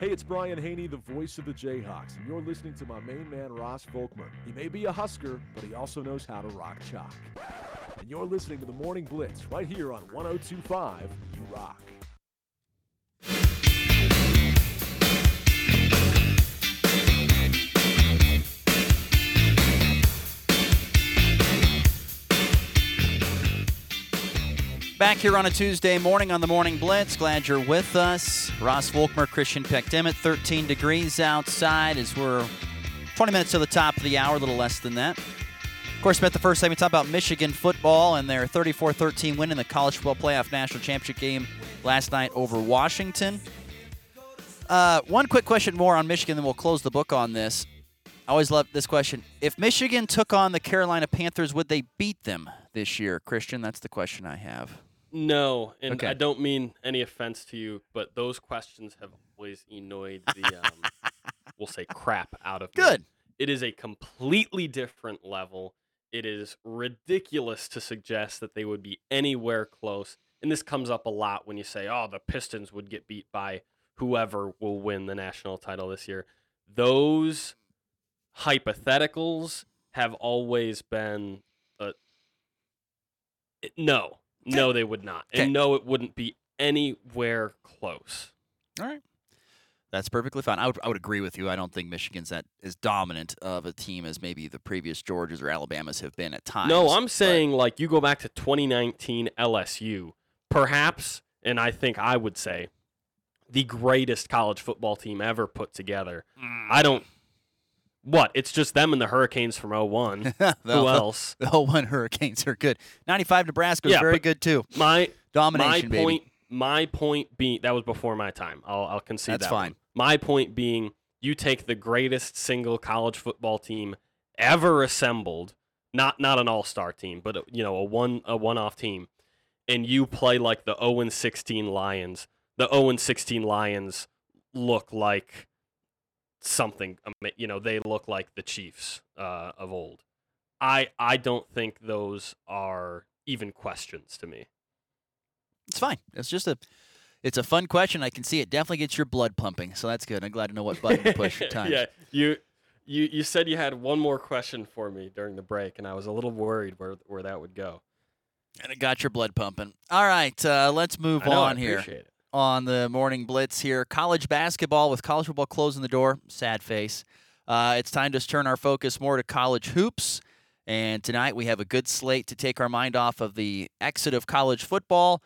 Hey, it's Brian Hanni, the voice of the Jayhawks, and you're listening to my main man, Ross Volkmer. He may be a Husker, but he also knows how to rock chalk. And you're listening to the Morning Blitz right here on 1025 You Rock. Back here on a Tuesday morning on the Morning Blitz. Glad you're with us. Ross Volkmer, Christian Peckdemit, 13 degrees outside as we're 20 minutes to the top of the hour, a little less than that. Of course, spent the first we talked about Michigan football and their 34 13 win in the College Football Playoff National Championship game last night over Washington. Uh, one quick question more on Michigan, then we'll close the book on this. I always love this question. If Michigan took on the Carolina Panthers, would they beat them this year? Christian, that's the question I have. No, and Okay. I don't mean any offense to you, but those questions have always annoyed the, um, we'll say, crap out of me. Good. It is a completely different level. It is ridiculous to suggest that they would be anywhere close. And this comes up a lot when you say, oh, the Pistons would get beat by whoever will win the national title this year. Those hypotheticals have always been it- no, no, they would not, Okay. and no, it wouldn't be anywhere close. All right. That's perfectly fine. I would, I would agree with you. I don't think Michigan's that as dominant of a team as maybe the previous Georgias or Alabamas have been at times. No, I'm but- saying like you go back to 2019 LSU, perhaps, and I think I would say the greatest college football team ever put together. Mm. I don't. What? It's just them and the Hurricanes from 01. the, Who else? The 01 Hurricanes are good. 95 Nebraska is Yeah, very good too. My Domination, my baby. point my point being that was before my time i'll, I'll concede That's that fine. one. my point being you take the greatest single college football team ever assembled not not an all-star team but uh, you know a one a one-off team and you play like the 0 16 lions the 0 16 lions look like something you know they look like the chiefs uh, of old i i don't think those are even questions to me It's fine. It's just a it's a fun question. I can see it definitely gets your blood pumping. So that's good. I'm glad to know what button to push at times. yeah, you you you said you had one more question for me during the break, and I was a little worried where where that would go. And it got your blood pumping. All right, uh, let's move know, I on here. it. On the morning blitz here. College basketball with college football closing the door. Sad face. Uh, it's time to turn our focus more to college hoops. And tonight we have a good slate to take our mind off of the exit of college football.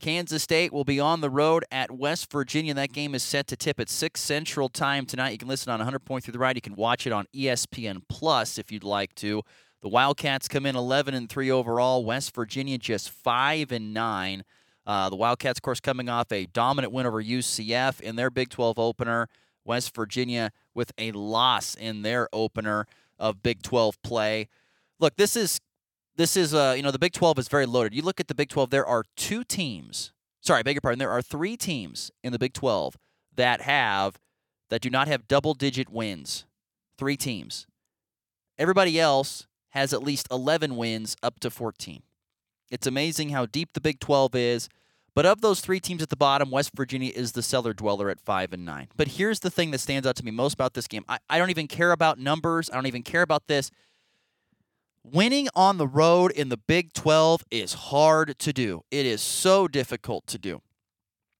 Kansas State will be on the road at West Virginia. That game is set to tip at 6 Central Time tonight. You can listen on 100 Point Through the Ride. You can watch it on ESPN Plus if you'd like to. The Wildcats come in 11 and 3 overall. West Virginia just 5 and 9. Uh, the Wildcats, of course, coming off a dominant win over UCF in their Big 12 opener. West Virginia with a loss in their opener of Big 12 play. Look, this is this is uh you know the Big 12 is very loaded. You look at the Big 12, there are two teams. Sorry, I beg your pardon. There are three teams in the Big 12 that have that do not have double digit wins. Three teams. Everybody else has at least 11 wins up to 14. It's amazing how deep the Big 12 is. But of those three teams at the bottom, West Virginia is the cellar dweller at five and nine. But here's the thing that stands out to me most about this game. I, I don't even care about numbers. I don't even care about this. Winning on the road in the Big 12 is hard to do. It is so difficult to do.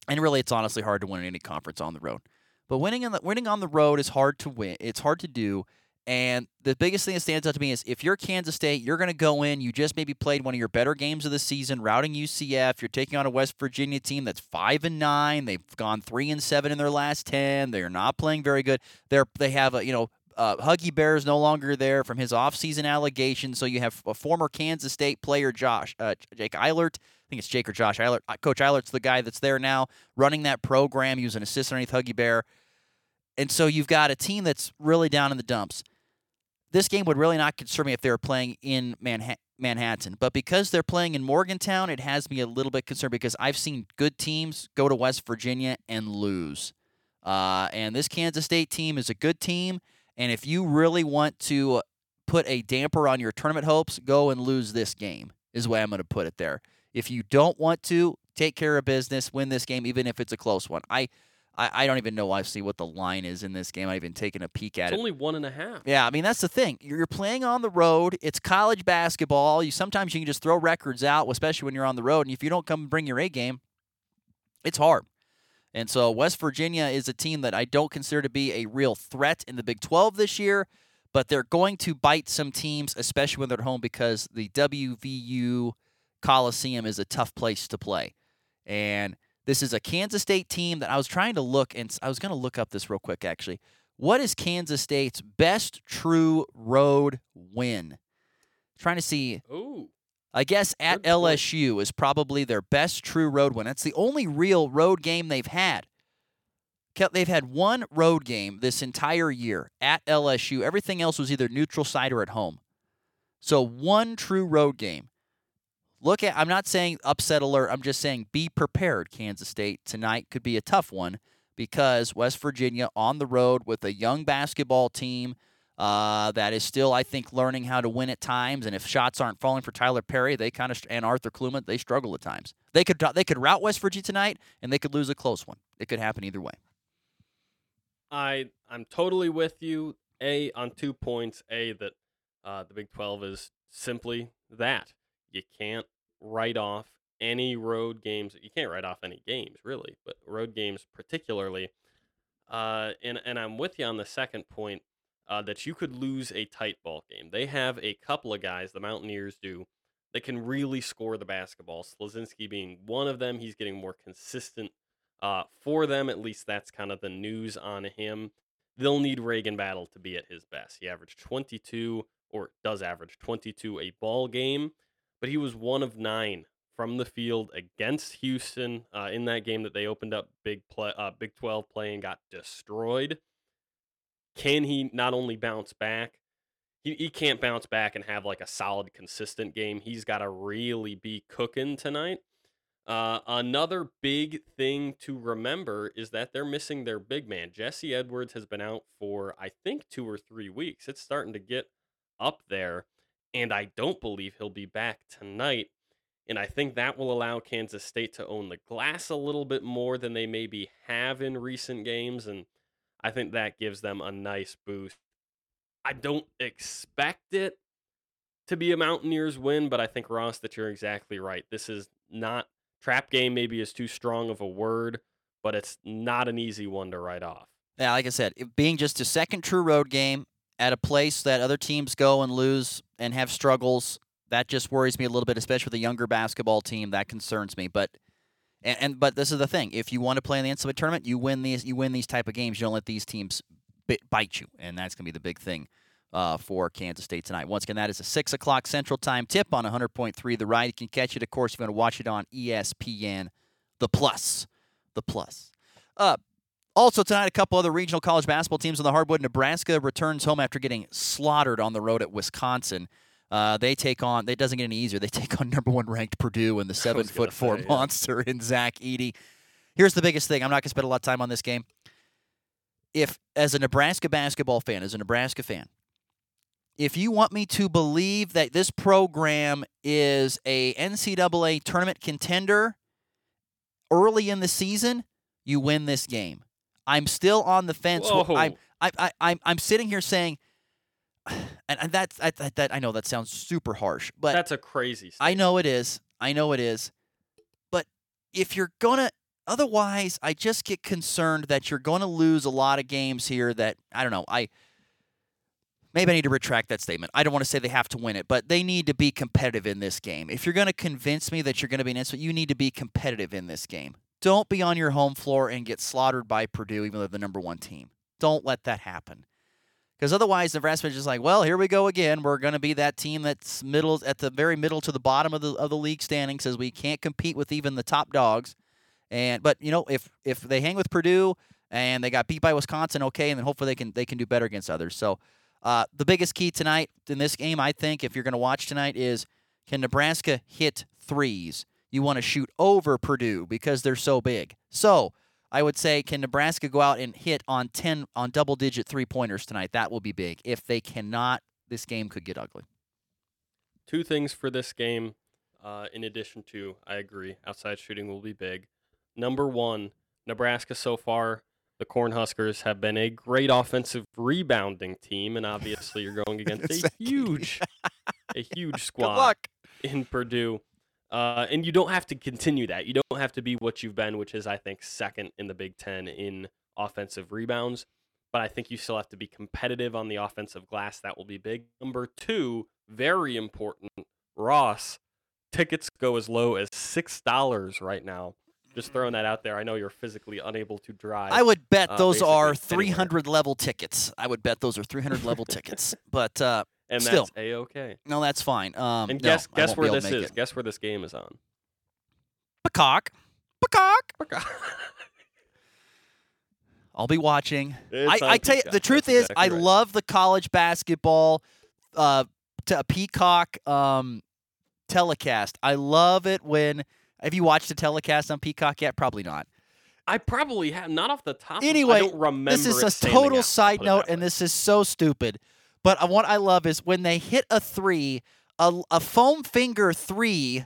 And really, it's honestly hard to win in any conference on the road. But winning on the winning on the road is hard to win. It's hard to do. And the biggest thing that stands out to me is if you're Kansas State, you're going to go in. You just maybe played one of your better games of the season, routing UCF. You're taking on a West Virginia team that's five and nine. They've gone three and seven in their last ten. They're not playing very good. They're they have a you know uh, Huggy Bear is no longer there from his offseason allegations. So you have a former Kansas State player, Josh uh, Jake Eilert. I think it's Jake or Josh Eilert. Uh, Coach Eilert's the guy that's there now running that program. He was an assistant underneath Huggy Bear. And so you've got a team that's really down in the dumps. This game would really not concern me if they were playing in Manha- Manhattan. But because they're playing in Morgantown, it has me a little bit concerned because I've seen good teams go to West Virginia and lose. Uh, and this Kansas State team is a good team. And if you really want to put a damper on your tournament hopes, go and lose this game, is the way I'm going to put it there. If you don't want to, take care of business, win this game, even if it's a close one. I. I, I don't even know I see what the line is in this game. I've even taken a peek at it. it's it. only one and a half. Yeah, I mean that's the thing. You're playing on the road. It's college basketball. You sometimes you can just throw records out, especially when you're on the road. And if you don't come and bring your A game, it's hard. And so West Virginia is a team that I don't consider to be a real threat in the Big 12 this year, but they're going to bite some teams, especially when they're at home, because the WVU Coliseum is a tough place to play. And this is a Kansas State team that I was trying to look, and I was going to look up this real quick actually. What is Kansas State's best true road win? Trying to see. Ooh. I guess at Good point. LSU is probably their best true road win. That's the only real road game they've had. They've had one road game this entire year at LSU. Everything else was either neutral site or at home. So one true road game. Look at I'm not saying upset alert. I'm just saying be prepared. Kansas State tonight could be a tough one because West Virginia on the road with a young basketball team uh, that is still, I think, learning how to win at times. And if shots aren't falling for Tylor Perry, they kind of and Arthur Kaluma, they struggle at times. They could they could rout West Virginia tonight, and they could lose a close one. It could happen either way. I I'm totally with you. A on two points. A that uh, the Big Twelve is simply that you can't write off any road games. You can't write off any games really, but road games particularly. Uh, and and I'm with you on the second point uh, that you could lose a tight ball game. They have a couple of guys, the Mountaineers do, that can really score the basketball. Slazinski being one of them. He's getting more consistent uh, for them. At least that's kind of the news on him. They'll need RaeQuan Battle to be at his best. He averaged 22, or does average 22 a ball game, but he was one of nine from the field against Houston uh, in that game that they opened up Big play, uh, Big 12 play and got destroyed. Can he not only bounce back? He, he can't bounce back and have like a solid, consistent game. He's got to really be cooking tonight. Uh, another big thing to remember is that they're missing their big man. Jesse Edwards has been out for, I think, two or three weeks. It's starting to get up there, and I don't believe he'll be back tonight. And I think that will allow Kansas State to own the glass a little bit more than they maybe have in recent games. And I think that gives them a nice boost. I don't expect it to be a Mountaineers win, but I think Ross that you're exactly right. This is not trap game maybe is too strong of a word, but it's not an easy one to write off. Yeah, like I said, being just a second true road game at a place that other teams go and lose and have struggles, that just worries me a little bit, especially with a younger basketball team. That concerns me. But and, and but this is the thing: if you want to play in the NCAA tournament, you win these. You win these type of games. You don't let these teams bit, bite you, and that's going to be the big thing uh, for Kansas State tonight. Once again, that is a six o'clock Central Time tip on 100.3 The Ride. You can catch it, of course, if you want to watch it on ESPN, the Plus, the Plus. Uh, also tonight, a couple other regional college basketball teams on the hardwood. Nebraska returns home after getting slaughtered on the road at Wisconsin. Uh, they take on. It doesn't get any easier. They take on number one ranked Purdue and the seven foot four say, yeah. monster in Zach Edey. Here's the biggest thing. I'm not going to spend a lot of time on this game. If, as a Nebraska basketball fan, as a Nebraska fan, if you want me to believe that this program is a NCAA tournament contender early in the season, you win this game. I'm still on the fence. Whoa. I'm, I, I, I'm, I'm sitting here saying, and, and that's I, that, that I know that sounds super harsh, but That's a crazy. I know it is. I know it is. But if you're gonna otherwise I just get concerned that you're gonna lose a lot of games here that I don't know, I maybe I need to retract that statement. I don't want to say they have to win it, but they need to be competitive in this game. If you're gonna convince me that you're gonna be an insult, you need to be competitive in this game. Don't be on your home floor and get slaughtered by Purdue, even though they're the number one team. Don't let that happen. Because otherwise, Nebraska is just like, well, here we go again. We're going to be that team that's middle at the very middle to the bottom of the of the league standing. Says we can't compete with even the top dogs. And but you know, if if they hang with Purdue and they got beat by Wisconsin, okay, and then hopefully they can they can do better against others. So uh, the biggest key tonight in this game, I think, if you're going to watch tonight, is can Nebraska hit threes? You want to shoot over Purdue because they're so big. So I would say, can Nebraska go out and hit on ten on double digit three pointers tonight? That will be big. If they cannot, this game could get ugly. Two things for this game, uh, in addition to, I agree, outside shooting will be big. Number one, Nebraska so far the Cornhuskers have been a great offensive rebounding team, and obviously you're going against a huge, a huge Good squad luck. in Purdue. Uh, and you don't have to continue that. You don't have to be what you've been, which is, I think, second in the Big Ten in offensive rebounds. But I think you still have to be competitive on the offensive glass. That will be big. Number two, very important, Ross. Tickets go as low as six dollars right now. Just throwing that out there. I know you're physically unable to drive. I would bet uh, those are anywhere. 300 level tickets. I would bet those are 300 level tickets. But uh, and still. that's a okay. no, that's fine. Um, And guess I guess where this is. it. Guess where this game is on. Peacock. Peacock. peacock. I'll be watching. I, It's I tell you, the truth That's is, exactly I right. love the college basketball uh, to Peacock um, telecast. I love it when. Have you watched a telecast on Peacock yet? Probably not. I probably have not off the top. of- Anyway, I don't remember. This is a total out, side note, and this is so stupid. But what I love is when they hit a three, a, a foam finger three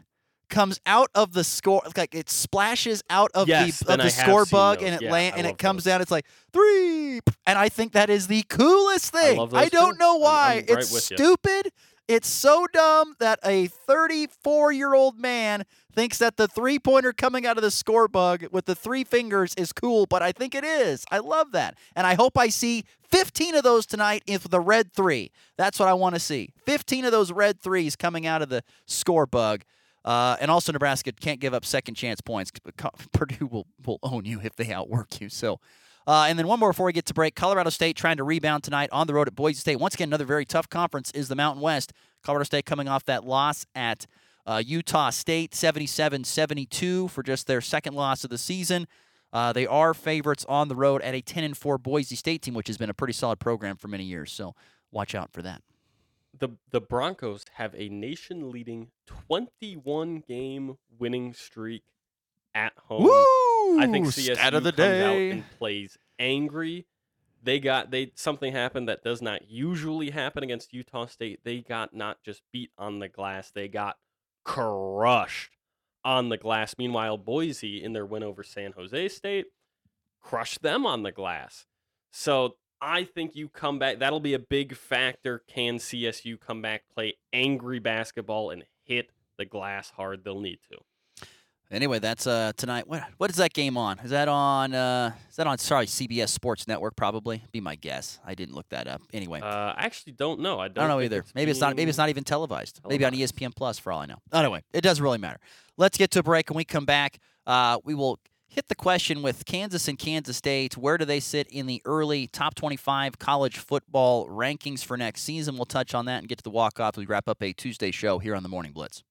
comes out of the score, like it splashes out of Yes, the of the score bug, and it Yeah, land, and it comes those. down. It's like three, and I think that is the coolest thing. love I don't too. know I'm- why. I'm right it's with you. stupid. It's so dumb that a 34 year old man thinks that the three pointer coming out of the score bug with the three fingers is cool, but I think it is. I love that. And I hope I see 15 of those tonight if the red three. That's what I want to see. 15 of those red threes coming out of the score bug. Uh, and also, Nebraska can't give up second chance points. Purdue will, will own you if they outwork you. So, uh, and then one more before we get to break. Colorado State trying to rebound tonight on the road at Boise State. Once again, another very tough conference is the Mountain West. Colorado State coming off that loss at uh, Utah State, 77 72 for just their second loss of the season. Uh, they are favorites on the road at a 10 and 4 Boise State team, which has been a pretty solid program for many years. So watch out for that. the the Broncos have a nation leading 21 game winning streak at home. Woo! I think CSU Stat of the comes day. out and plays angry. They got they something happened that does not usually happen against Utah State. They got not just beat on the glass, they got crushed on the glass. Meanwhile, Boise in their win over San Jose State crushed them on the glass. So I think you come back. That'll be a big factor. Can CSU come back, play angry basketball, and hit the glass hard? They'll need to. Anyway, that's uh tonight. What what is that game on? Is that on uh is that on sorry, CBS Sports Network probably? Be my guess. I didn't look that up. Anyway. Uh, I actually don't know. I I don't, don't know either. Maybe it's not. Maybe it's not even televised. Maybe on. ESPN Plus, for all I know. Anyway, it doesn't really matter. Let's get to a break. When we come back, uh, we will hit the question with Kansas and Kansas State. Where do they sit in the early top 25 college football rankings for next season? We'll touch on that and get to the walk off we wrap up a Tuesday show here on the Morning Blitz.